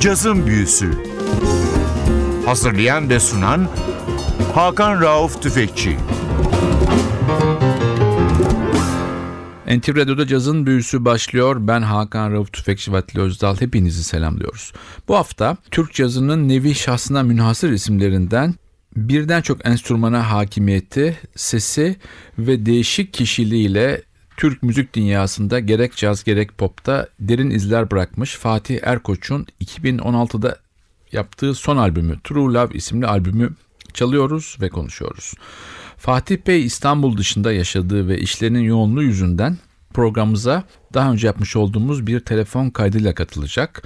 Cazın Büyüsü Hazırlayan ve sunan Hakan Rauf Tüfekçi NTV cazın büyüsü başlıyor. Ben Hakan Rauf Tüfekçi Vatili Özdal. Hepinizi selamlıyoruz. Bu hafta Türk cazının nevi şahsına münhasır isimlerinden birden çok enstrümana hakimiyeti, sesi ve değişik kişiliğiyle Türk müzik dünyasında gerek caz gerek popta derin izler bırakmış Fatih Erkoç'un 2016'da yaptığı son albümü True Love isimli albümü çalıyoruz ve konuşuyoruz. Fatih Bey İstanbul dışında yaşadığı ve işlerinin yoğunluğu yüzünden programımıza daha önce yapmış olduğumuz bir telefon kaydıyla katılacak.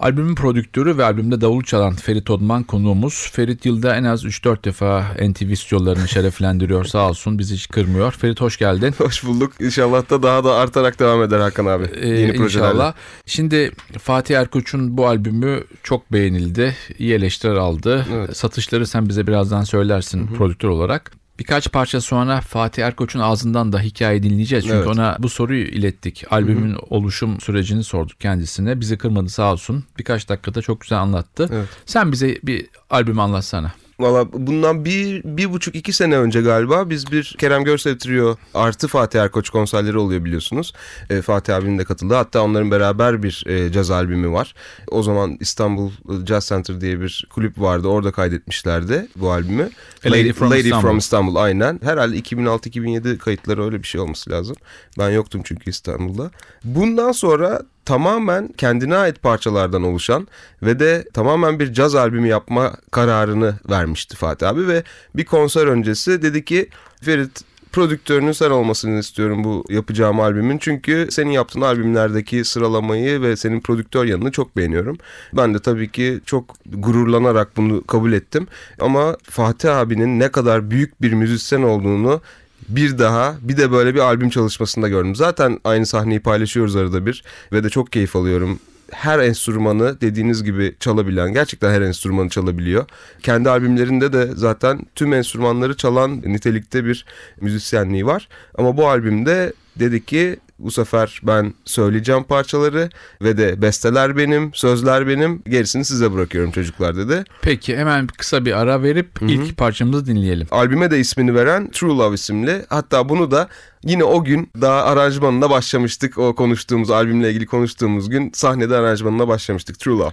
Albümün prodüktörü ve albümde davul çalan Ferit Odman konuğumuz. Ferit yılda en az 3-4 defa NTV stüdyolarını şereflendiriyor sağ olsun bizi hiç kırmıyor. Ferit hoş geldin. Hoş bulduk. İnşallah da daha da artarak devam eder Hakan abi. Ee, Yeni projelerle. İnşallah. Şimdi Fatih Erkoç'un bu albümü çok beğenildi. İyi eleştiriler aldı. Evet. Satışları sen bize birazdan söylersin Hı-hı. prodüktör olarak. Birkaç parça sonra Fatih Erkoç'un ağzından da hikaye dinleyeceğiz. Çünkü evet. ona bu soruyu ilettik. Albümün Hı-hı. oluşum sürecini sorduk kendisine. Bizi kırmadı sağ olsun. Birkaç dakikada çok güzel anlattı. Evet. Sen bize bir albüm anlatsana. Valla bundan bir, bir buçuk iki sene önce galiba biz bir Kerem Görsel Trio artı Fatih Erkoç konserleri oluyor biliyorsunuz. E, Fatih abinin de katıldı. Hatta onların beraber bir e, caz albümü var. O zaman İstanbul Jazz Center diye bir kulüp vardı. Orada kaydetmişlerdi bu albümü. Lady, from, Lady İstanbul. from İstanbul aynen. Herhalde 2006-2007 kayıtları öyle bir şey olması lazım. Ben yoktum çünkü İstanbul'da. Bundan sonra tamamen kendine ait parçalardan oluşan ve de tamamen bir caz albümü yapma kararını vermişti Fatih abi ve bir konser öncesi dedi ki Ferit prodüktörünün sen olmasını istiyorum bu yapacağım albümün. Çünkü senin yaptığın albümlerdeki sıralamayı ve senin prodüktör yanını çok beğeniyorum. Ben de tabii ki çok gururlanarak bunu kabul ettim. Ama Fatih abinin ne kadar büyük bir müzisyen olduğunu bir daha bir de böyle bir albüm çalışmasında gördüm. Zaten aynı sahneyi paylaşıyoruz arada bir ve de çok keyif alıyorum her enstrümanı dediğiniz gibi çalabilen, gerçekten her enstrümanı çalabiliyor. Kendi albümlerinde de zaten tüm enstrümanları çalan nitelikte bir müzisyenliği var. Ama bu albümde dedik ki bu sefer ben söyleyeceğim parçaları ve de besteler benim, sözler benim. Gerisini size bırakıyorum çocuklar dedi. Peki hemen kısa bir ara verip Hı-hı. ilk parçamızı dinleyelim. Albüme de ismini veren True Love isimli. Hatta bunu da yine o gün daha aranjmanına başlamıştık. O konuştuğumuz albümle ilgili konuştuğumuz gün sahnede aranjmanına başlamıştık. True Love.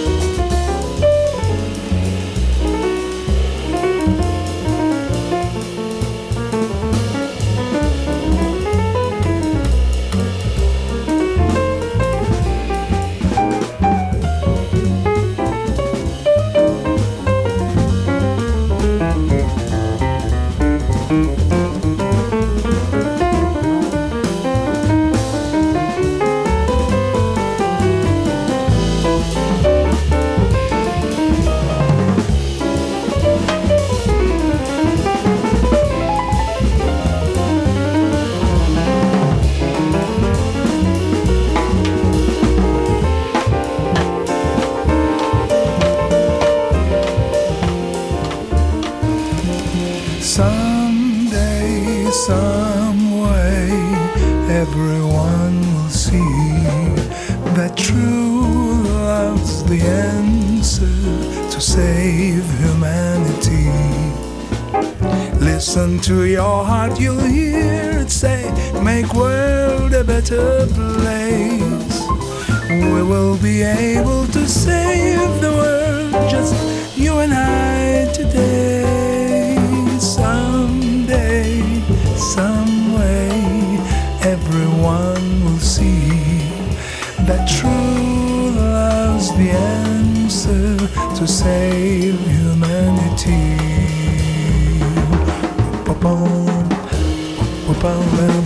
bam,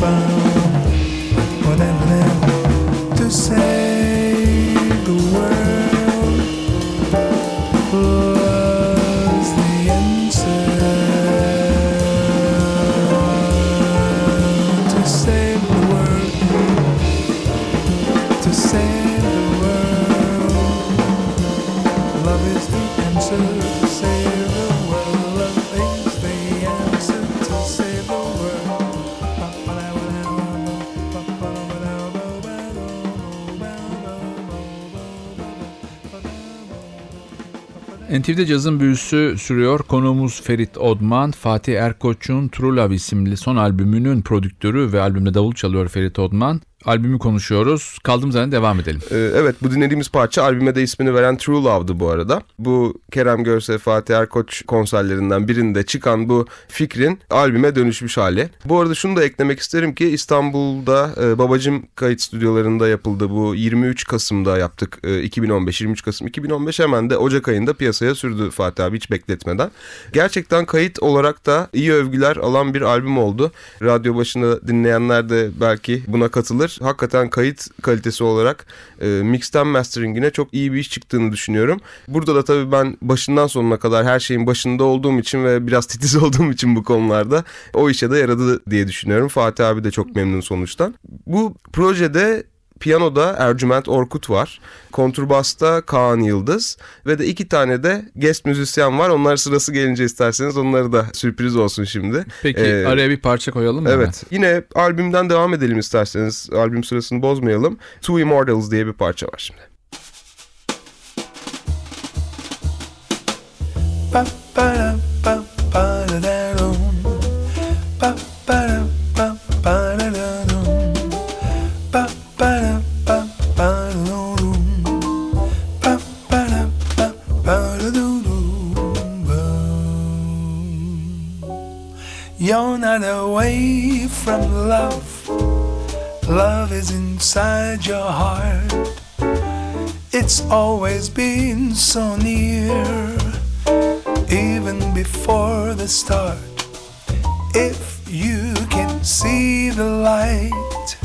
bam, bam, bam, NTV'de cazın büyüsü sürüyor. Konuğumuz Ferit Odman, Fatih Erkoç'un True Love isimli son albümünün prodüktörü ve albümde davul çalıyor Ferit Odman. Albümü konuşuyoruz. Kaldığımız yerden devam edelim. Ee, evet bu dinlediğimiz parça albüme de ismini veren True Love'dı bu arada. Bu Kerem Görse, Fatih Erkoç konserlerinden birinde çıkan bu fikrin albüme dönüşmüş hali. Bu arada şunu da eklemek isterim ki İstanbul'da e, Babacım kayıt stüdyolarında yapıldı bu 23 Kasım'da yaptık e, 2015 23 Kasım 2015 hemen de Ocak ayında piyasaya sürdü Fatih abi hiç bekletmeden. Gerçekten kayıt olarak da iyi övgüler alan bir albüm oldu. Radyo başında dinleyenler de belki buna katılır. Hakikaten kayıt kalitesi olarak e, mixten masteringine çok iyi bir iş çıktığını düşünüyorum. Burada da tabii ben başından sonuna kadar her şeyin başında olduğum için ve biraz titiz olduğum için bu konularda o işe de yaradı diye düşünüyorum. Fatih abi de çok memnun sonuçtan. Bu projede Piyanoda Ercüment Orkut var. Kontrbasta Kaan Yıldız ve de iki tane de guest müzisyen var. Onlar sırası gelince isterseniz onları da sürpriz olsun şimdi. Peki Ee, araya bir parça koyalım mı? hemen? Evet. Yine albümden devam edelim isterseniz. Albüm sırasını bozmayalım. Two Immortals diye bir parça var şimdi. Ba ba You're not away from love. Love is inside your heart. It's always been so near even before the start. If you can see the light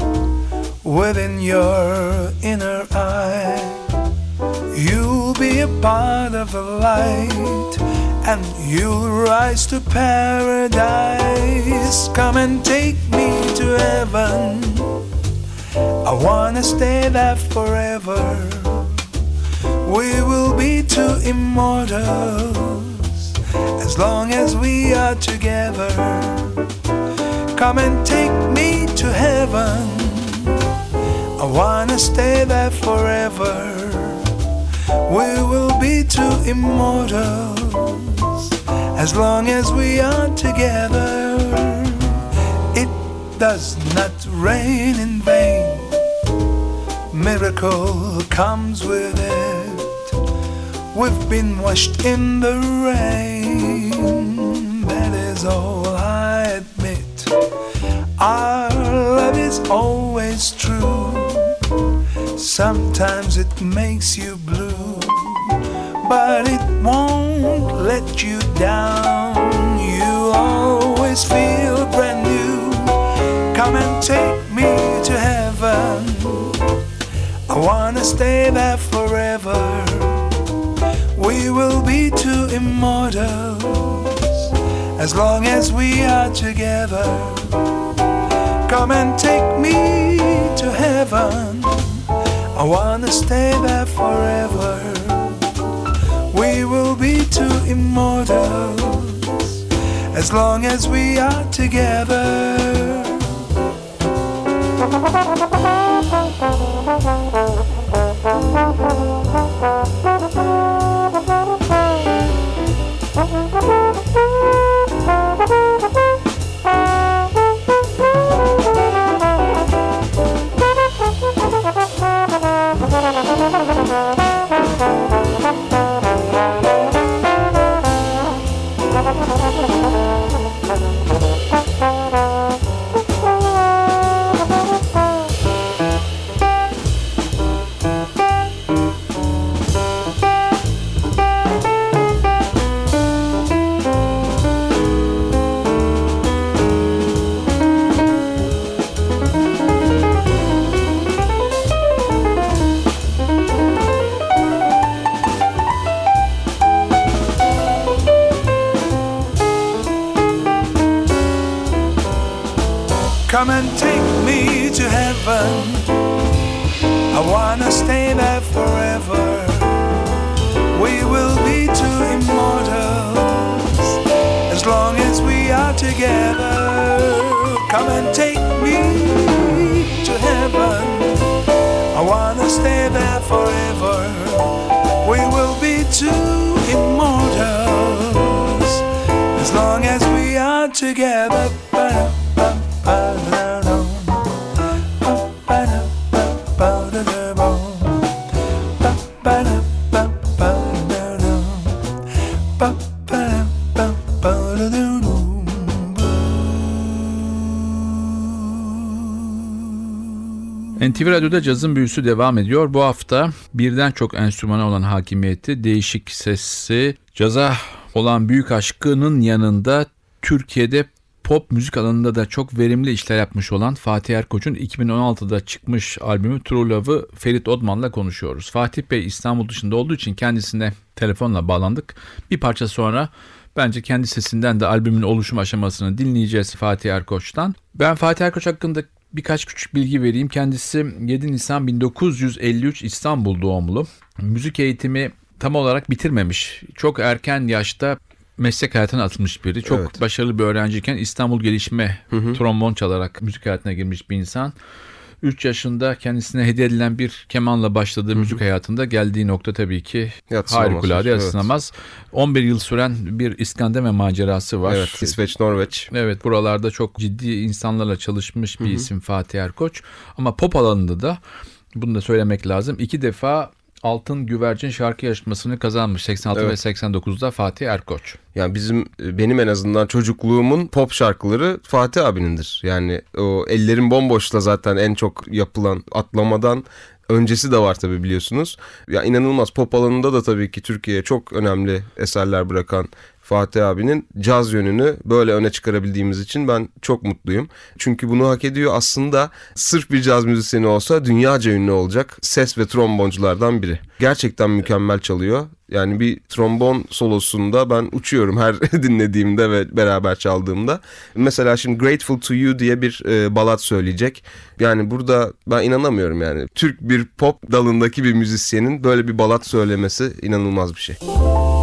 within your inner eye, you'll be a part of the light and you'll rise to paradise. Come and take me to heaven. I wanna stay there forever. We will be two immortals as long as we are together. Come and take me to heaven. I wanna stay there forever. We will be two immortals as long as we are together. It does not rain in vain. Miracle comes with it. We've been washed in the rain. That is all I admit. Our love is always true. Sometimes it makes you blue, but it won't let you down. You always feel brand new. Come and take me to heaven. I wanna stay there forever. We will be two immortals as long as we are together. Come and take me to heaven. I wanna stay there forever. Be two immortals as long as we are together. Come and take me to heaven. I wanna stay there forever. We will be two immortals as long as we are together. Come and take me to heaven. I wanna stay there forever. We will be two immortals as long as we are together. NTV Radyo'da cazın büyüsü devam ediyor. Bu hafta birden çok enstrümana olan hakimiyeti, değişik sesi, caza olan büyük aşkının yanında Türkiye'de pop müzik alanında da çok verimli işler yapmış olan Fatih Erkoç'un 2016'da çıkmış albümü True Love'ı Ferit Odman'la konuşuyoruz. Fatih Bey İstanbul dışında olduğu için kendisine telefonla bağlandık. Bir parça sonra bence kendi sesinden de albümün oluşum aşamasını dinleyeceğiz Fatih Erkoç'tan. Ben Fatih Erkoç hakkında birkaç küçük bilgi vereyim. Kendisi 7 Nisan 1953 İstanbul doğumlu. Müzik eğitimi tam olarak bitirmemiş. Çok erken yaşta meslek hayatına atılmış biri. Çok Evet. başarılı bir öğrenciyken İstanbul Gelişme trombon çalarak müzik hayatına girmiş bir insan. 3 yaşında kendisine hediye edilen bir kemanla başladığı müzik hayatında geldiği nokta tabii ki Yadsınamaz. harikulade Evet. yatsınamaz. 11 yıl süren bir İskandinav macerası var. Evet, İsveç, Norveç. Evet buralarda çok ciddi insanlarla çalışmış bir isim Fatih Erkoç. Ama pop alanında da bunu da söylemek lazım. İki defa Altın Güvercin şarkı yarışmasını kazanmış 86 ve Evet. 89'da Fatih Erkoç. Yani bizim benim en azından çocukluğumun pop şarkıları Fatih abinindir. Yani o ellerin bomboşla zaten en çok yapılan atlamadan öncesi de var tabii biliyorsunuz. Ya inanılmaz pop alanında da tabii ki Türkiye'ye çok önemli eserler bırakan Fatih abinin caz yönünü böyle öne çıkarabildiğimiz için ben çok mutluyum. Çünkü bunu hak ediyor aslında sırf bir caz müzisyeni olsa dünyaca ünlü olacak ses ve trombonculardan biri. Gerçekten mükemmel çalıyor. Yani bir trombon solosunda ben uçuyorum her dinlediğimde ve beraber çaldığımda. Mesela şimdi Grateful to You diye bir e, balat söyleyecek. Yani burada ben inanamıyorum yani. Türk bir pop dalındaki bir müzisyenin böyle bir balat söylemesi inanılmaz bir şey. Oh,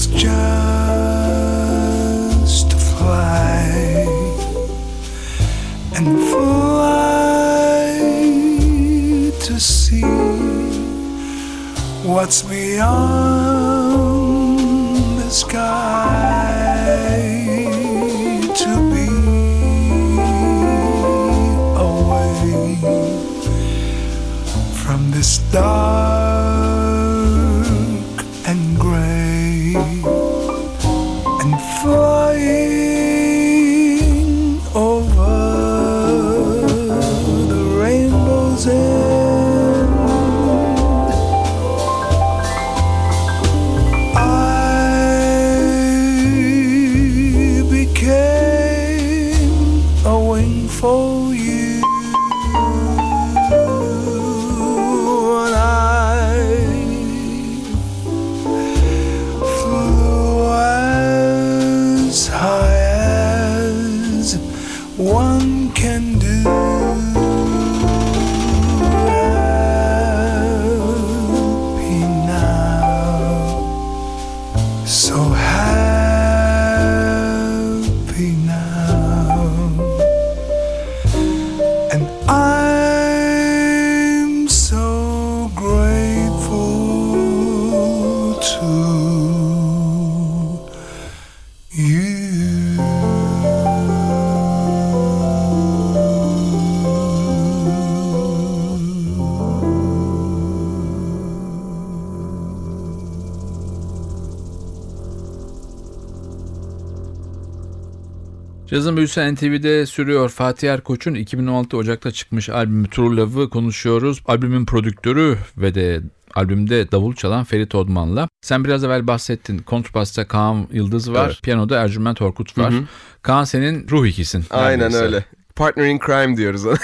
was just to fly and fly to see what's beyond the sky to be away from this dark Cazın büyüsü NTV'de sürüyor. Fatih Erkoç'un 2016 Ocak'ta çıkmış albümü True Love'ı konuşuyoruz. Albümün prodüktörü ve de albümde davul çalan Ferit Odman'la. Sen biraz evvel bahsettin. Kontrbasta Kaan Yıldız var. Evet. Piyanoda Ercüment Orkut var. Kaan senin ruh ikisin. Aynen neredeyse. öyle. Partner in crime diyoruz ona.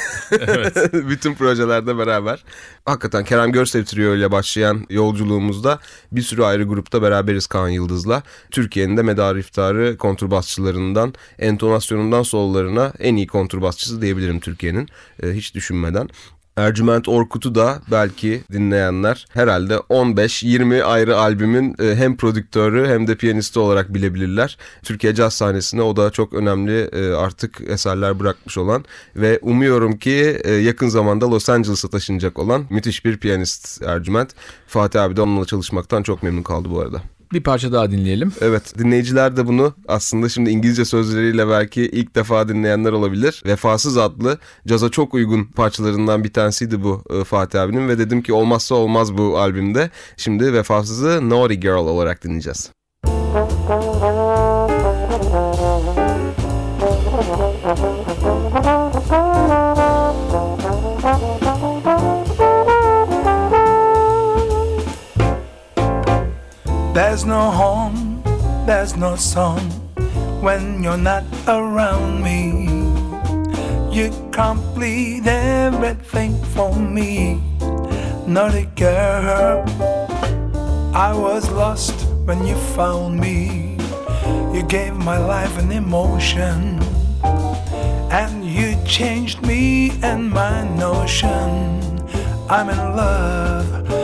Bütün projelerde beraber. Hakikaten Kerem Görsev Trio ile başlayan yolculuğumuzda bir sürü ayrı grupta beraberiz Kaan Yıldız'la. Türkiye'nin de medarı iftarı kontrbasçılarından, entonasyonundan sollarına en iyi kontrbasçısı diyebilirim Türkiye'nin. Ee, hiç düşünmeden. Ercüment Orkut'u da belki dinleyenler herhalde 15-20 ayrı albümün e, hem prodüktörü hem de piyanisti olarak bilebilirler. Türkiye caz sahnesine o da çok önemli e, artık eserler bırakmış olan ve umuyorum ki e, yakın zamanda Los Angeles'a taşınacak olan müthiş bir piyanist Ercüment. Fatih abi de onunla çalışmaktan çok memnun kaldı bu arada. Bir parça daha dinleyelim. Evet dinleyiciler de bunu aslında şimdi İngilizce sözleriyle belki ilk defa dinleyenler olabilir. Vefasız adlı caza çok uygun parçalarından bir tanesiydi bu e, Fatih abinin ve dedim ki olmazsa olmaz bu albümde. Şimdi Vefasız'ı Naughty Girl olarak dinleyeceğiz. There's no home, there's no song when you're not around me. You complete everything for me. Naughty girl, I was lost when you found me. You gave my life an emotion, and you changed me and my notion. I'm in love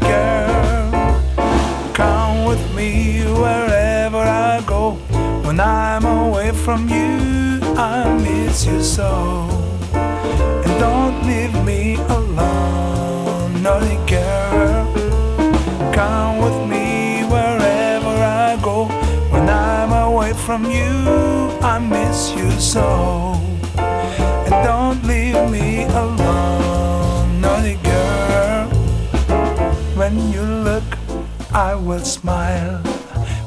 girl. Come with me wherever I go. When I'm away from you, I miss you so. And don't leave me alone, naughty girl. Come with me wherever I go. When I'm away from you, I miss you so. And don't leave me alone, When you look, I will smile.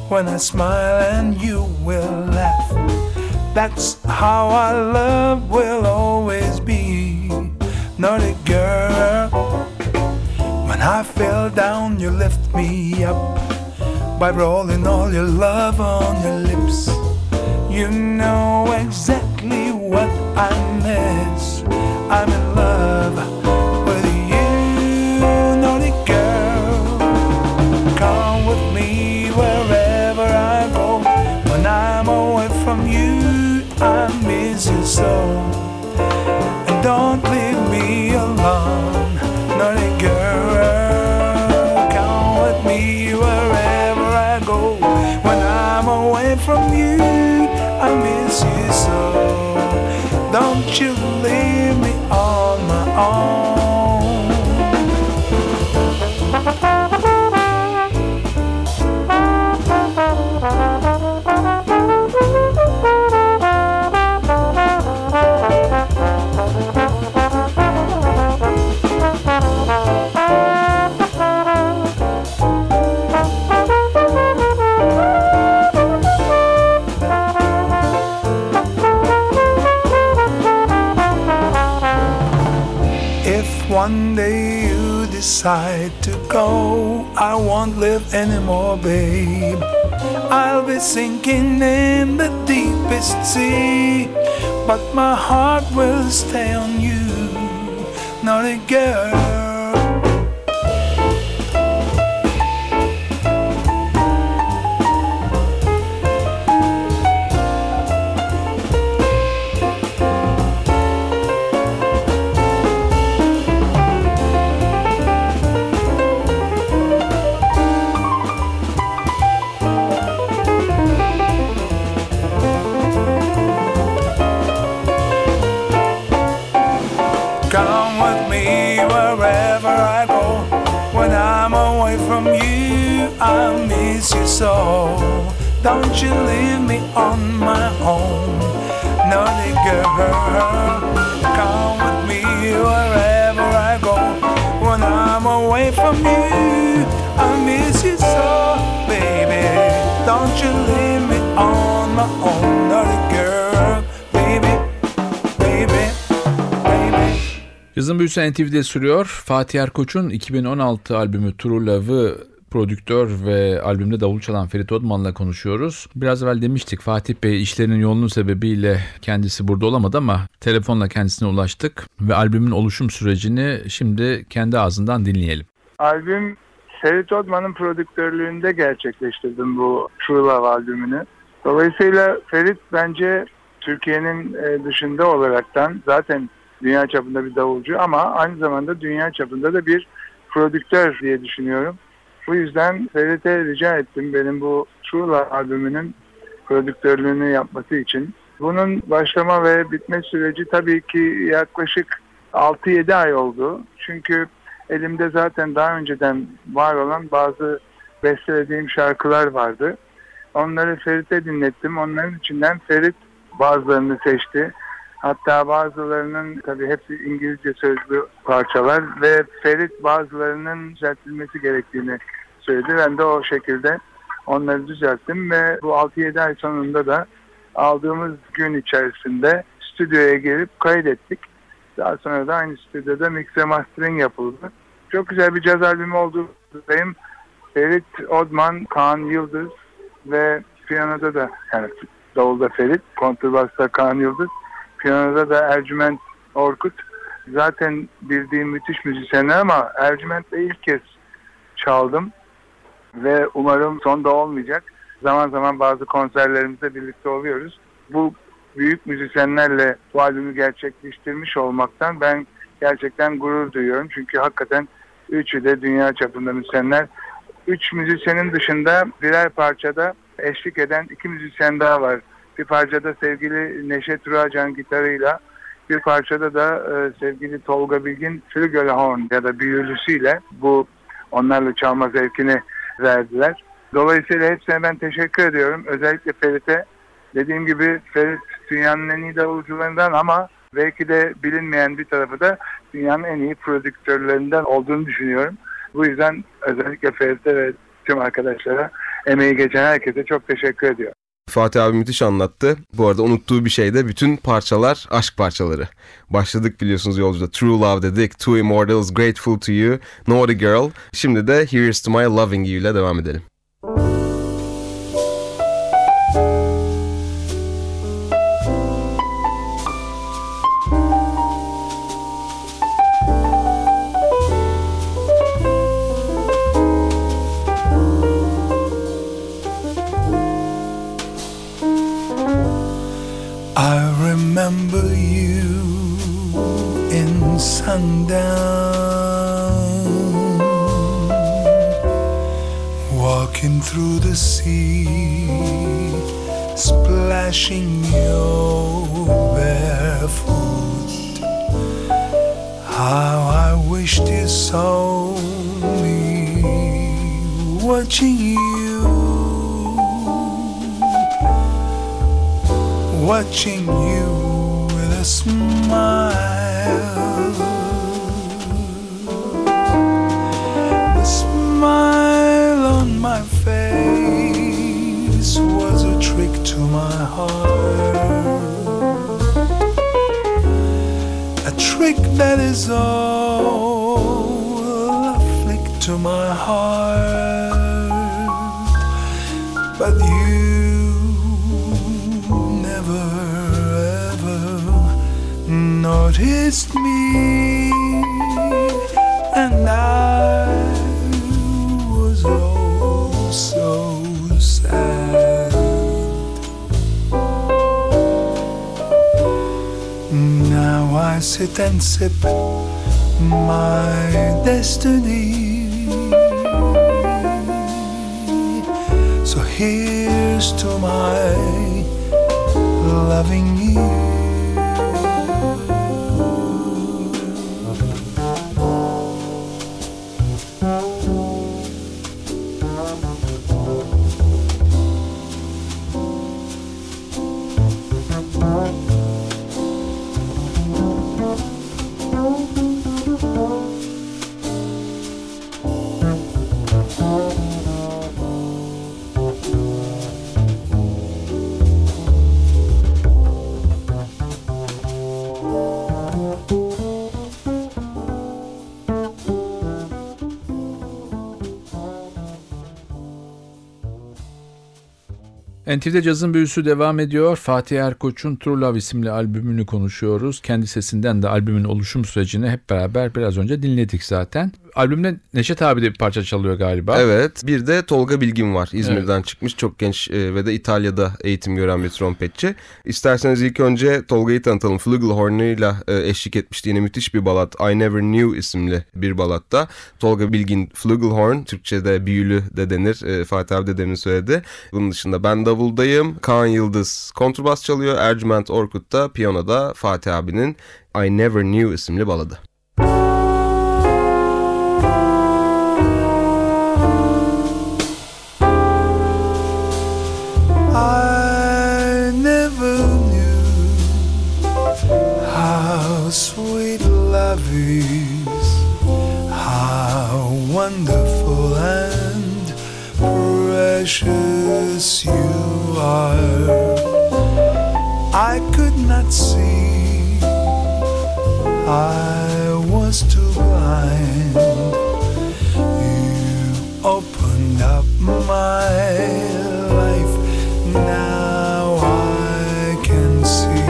When I smile, and you will laugh. That's how our love will always be, naughty girl. When I fell down, you lift me up by rolling all your love on your lips. You know exactly what I miss. Anymore, babe. I'll be sinking in the deepest sea, but my heart will stay Don't you leave me on my own, naughty girl. Come with me wherever I go. When I'm away from you, I miss you so, baby. Don't you leave me on my own, naughty girl, baby. Yazın Büyüsü NTV'de sürüyor. Fatih Erkoç'un 2016 albümü True Love'ı prodüktör ve albümde davul çalan Ferit Odman'la konuşuyoruz. Biraz evvel demiştik Fatih Bey işlerinin yoğunluğu sebebiyle kendisi burada olamadı ama telefonla kendisine ulaştık ve albümün oluşum sürecini şimdi kendi ağzından dinleyelim. Albüm Ferit Odman'ın prodüktörlüğünde gerçekleştirdim bu True Love albümünü. Dolayısıyla Ferit bence Türkiye'nin e, dışında olaraktan zaten dünya çapında bir davulcu ama aynı zamanda dünya çapında da bir prodüktör diye düşünüyorum. Bu yüzden Ferit'e rica ettim benim bu Love albümünün prodüktörlüğünü yapması için. Bunun başlama ve bitme süreci tabii ki yaklaşık 6-7 ay oldu. Çünkü elimde zaten daha önceden var olan bazı bestelediğim şarkılar vardı. Onları Ferit'e dinlettim. Onların içinden Ferit bazılarını seçti. Hatta bazılarının tabii hepsi İngilizce sözlü parçalar ve Ferit bazılarının düzeltilmesi gerektiğini söyledi. Ben de o şekilde onları düzelttim ve bu 6-7 ay sonunda da aldığımız gün içerisinde stüdyoya gelip kaydettik. Daha sonra da aynı stüdyoda mix ve mastering yapıldı. çok güzel bir caz albümü olduğundayım. Ferit Odman, Kaan Yıldız ve piyanoda da yani davulda Ferit, kontrbasta Kaan Yıldız, piyanoda da Ercüment Orkut. Zaten bildiğim müthiş müzisyenler ama Ercüment'le ilk kez çaldım ve umarım son da olmayacak. Zaman zaman bazı konserlerimizde birlikte oluyoruz. Bu büyük müzisyenlerle bu albümü gerçekleştirmiş olmaktan ben gerçekten gurur duyuyorum. Çünkü hakikaten üçü de dünya çapında müzisyenler. Üç müzisyenin dışında birer parçada eşlik eden iki müzisyen daha var. Bir parçada sevgili Neşet Rüacan gitarıyla, bir parçada da e, sevgili Tolga Bilgin flügelhorn ya da büyülüsüyle bu onlarla çalma zevkini verdiler. Dolayısıyla hepsine ben teşekkür ediyorum. Özellikle Ferit'e. Dediğim gibi Ferit dünyanın en iyi davulcularından ama belki de bilinmeyen bir tarafı da dünyanın en iyi prodüktörlerinden olduğunu düşünüyorum. Bu yüzden özellikle Ferit'e ve tüm arkadaşlara emeği geçen herkese çok teşekkür ediyorum. Fatih abi müthiş anlattı. Bu arada unuttuğu bir şey de bütün parçalar aşk parçaları. Başladık biliyorsunuz yolcuda True Love dedik, Two Immortals, Grateful to You, Naughty Girl. Şimdi de Here's to My Loving You ile devam edelim. Heart. A trick that is all a flick to my heart. But you never ever noticed me, And sip my destiny. So here's to my loving you. NTV'de cazın büyüsü devam ediyor. Fatih Erkoç'un True Love isimli albümünü konuşuyoruz. Kendi sesinden de albümün oluşum sürecini hep beraber biraz önce dinledik zaten. Albümde Neşet abi de bir parça çalıyor galiba. Evet bir de Tolga Bilgin var İzmir'den çıkmış çok genç e, ve de İtalya'da eğitim gören bir trompetçi. İsterseniz ilk önce Tolga'yı tanıtalım. Flugelhorn'uyla e, eşlik etmişti yine müthiş bir balat I Never Knew isimli bir balatta. Tolga Bilgin Flugelhorn Türkçe'de büyülü de denir E, Fatih abi de demin söyledi. Bunun dışında ben davuldayım Kaan Yıldız kontrbas çalıyor Ercüment Orkut da piyanoda Fatih abinin I Never Knew isimli baladı. precious you are. I could not see, I was too blind. You opened up my life, now I can see.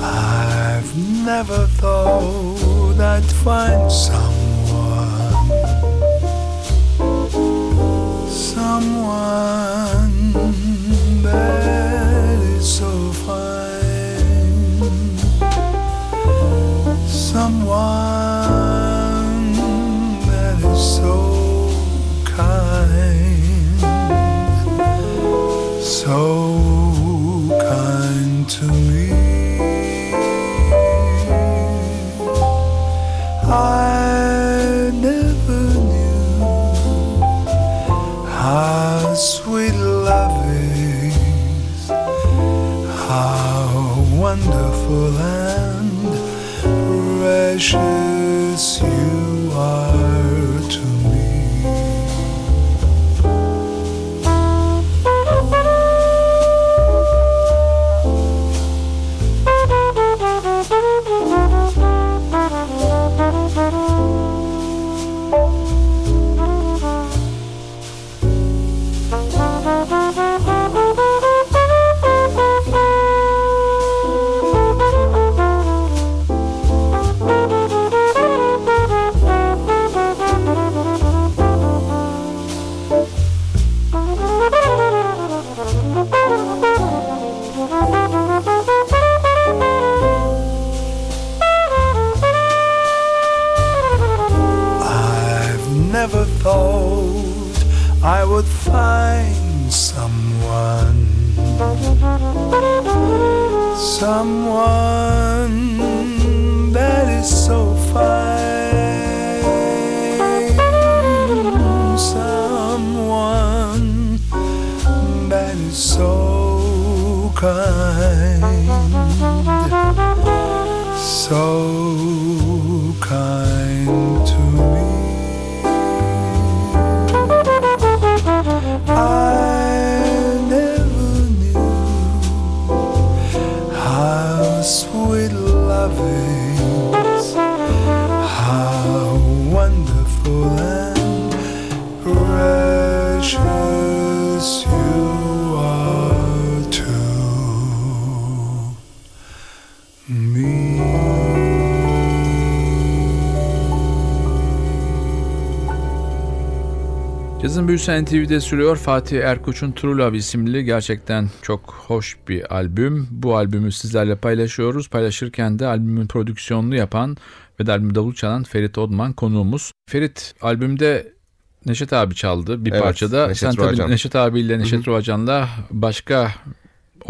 I've never thought I'd find veins. How Cazın Büyüsü NTV'de sürüyor. Fatih Erkoç'un True Love isimli gerçekten çok hoş bir albüm. Bu albümü sizlerle paylaşıyoruz. Paylaşırken de albümün prodüksiyonunu yapan ve de albümü davul çalan Ferit Odman konuğumuz. Ferit albümde Neşet abi çaldı bir Evet, parçada. Neşet Sen tabii Ruacan. Neşet abiyle Neşet Ruacan'la başka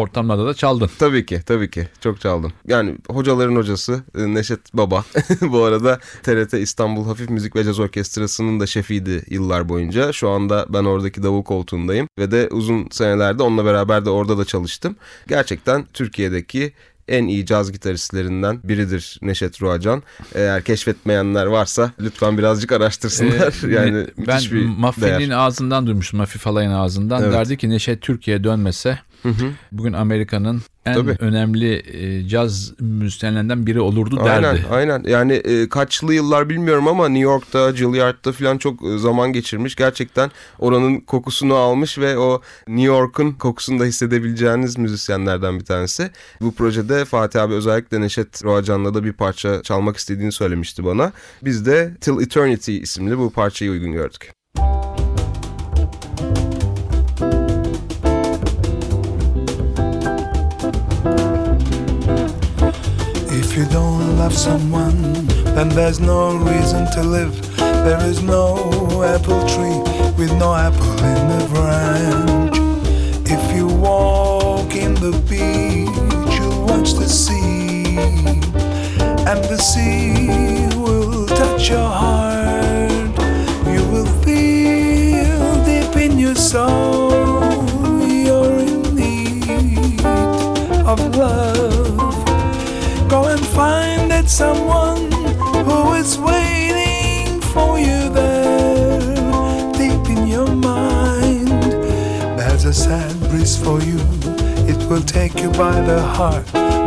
ortamlarda da çaldın. Tabii ki, tabii ki. Çok çaldım. Yani hocaların hocası e, Neşet Baba. Bu arada TRT İstanbul Hafif Müzik ve Caz Orkestrası'nın da şefiydi yıllar boyunca. Şu anda ben oradaki davul koltuğundayım. Ve de uzun senelerde onunla beraber de orada da çalıştım. Gerçekten Türkiye'deki en iyi caz gitaristlerinden biridir Neşet Ruacan. Eğer keşfetmeyenler varsa lütfen birazcık araştırsınlar. Ee, yani ben bir Maffin'in değer. ağzından duymuştum. Maffi Falay'ın ağzından. Evet. Derdi ki Neşet Türkiye'ye dönmese Hı hı. bugün Amerika'nın en Tabii. önemli e, caz müzisyenlerinden biri olurdu Aynen, derdi. aynen. Yani e, kaçlı yıllar bilmiyorum ama New York'ta, Juilliard'da falan çok e, zaman geçirmiş. Gerçekten oranın kokusunu almış ve o New York'un kokusunu da hissedebileceğiniz müzisyenlerden bir tanesi. Bu projede Fatih abi özellikle Neşet Roacan'la da bir parça çalmak istediğini söylemişti bana. Biz de Till Eternity isimli bu parçayı uygun gördük. If you don't love someone, then there's no reason to live. There is no apple tree with no apple in the branch. If you walk in the beach, you'll watch the sea, and the sea will touch your heart. You will feel deep in your soul someone who is waiting for you there, deep in your mind. There's a sad breeze for you, it will take you by the heart.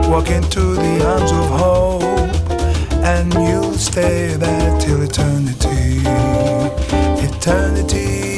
Walk into the arms of hope, and you'll stay there till eternity. Eternity.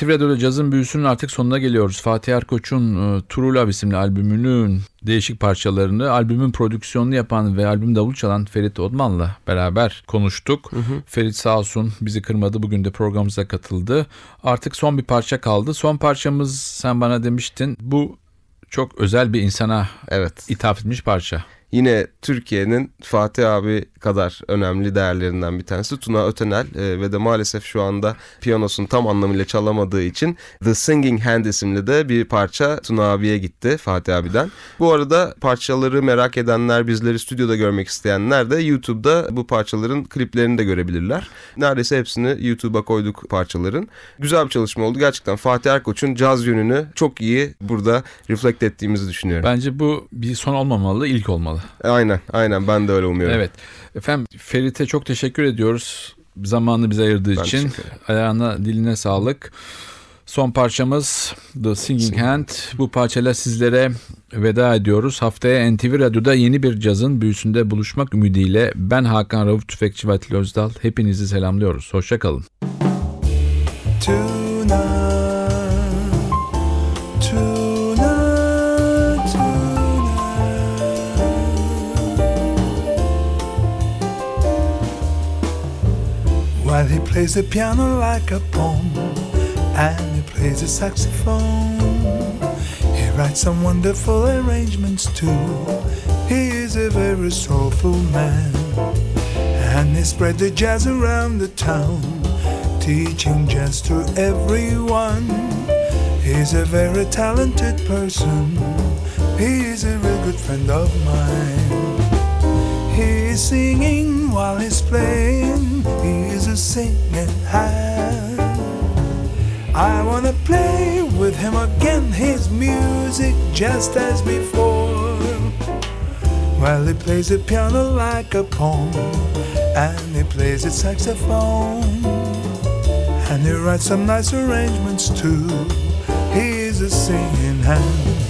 NTV Radyo'da cazın büyüsünün artık sonuna geliyoruz. Fatih Erkoç'un e, True Love isimli albümünün değişik parçalarını albümün prodüksiyonunu yapan ve albüm davul çalan Ferit Odman'la beraber konuştuk. Ferit sağ olsun bizi kırmadı. Bugün de programımıza katıldı. Artık son bir parça kaldı. Son parçamız sen bana demiştin. Bu çok özel bir insana Evet. ithaf etmiş parça. Yine Türkiye'nin Fatih abi kadar önemli değerlerinden bir tanesi Tuna Ötenel e, ve de maalesef şu anda piyanosunu tam anlamıyla çalamadığı için The Singing Hand isimli de bir parça Tuna abiye gitti Fatih abiden. Bu arada parçaları merak edenler, bizleri stüdyoda görmek isteyenler de YouTube'da bu parçaların kliplerini de görebilirler. Neredeyse hepsini YouTube'a koyduk parçaların. Güzel bir çalışma oldu. Gerçekten Fatih Erkoç'un caz yönünü çok iyi burada reflekt ettiğimizi düşünüyorum. Bence bu bir son olmamalı, ilk olmalı. Aynen, aynen ben de öyle umuyorum. Evet. Efendim Ferit'e çok teşekkür ediyoruz. Zamanını bize ayırdığı Ben için. Ayağına diline sağlık. Son parçamız The Singing Hand. Bu parçayla sizlere veda ediyoruz. Haftaya NTV Radyo'da yeni bir cazın büyüsünde buluşmak ümidiyle ben Hakan Rauf Tüfekçi ve Atilla Özdal. Hepinizi selamlıyoruz. Hoşçakalın. tonight, While he plays the piano like a poem, and he plays the saxophone, he writes some wonderful arrangements too. He is a very soulful man, and he spread the jazz around the town teaching jazz to everyone. He's a very talented person. He's a real good friend of mine. He's singing while he's playing. He's a singing hand. I wanna play with him again. His music just as before. While he plays the piano like a poem, and he plays the saxophone. And he writes some nice arrangements too. He's a singing hand.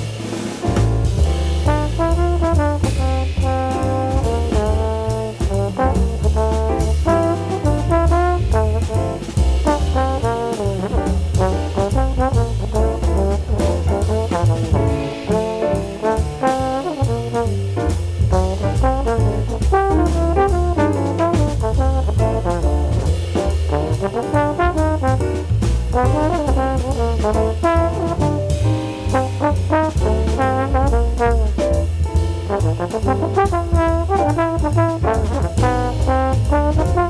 Thank you.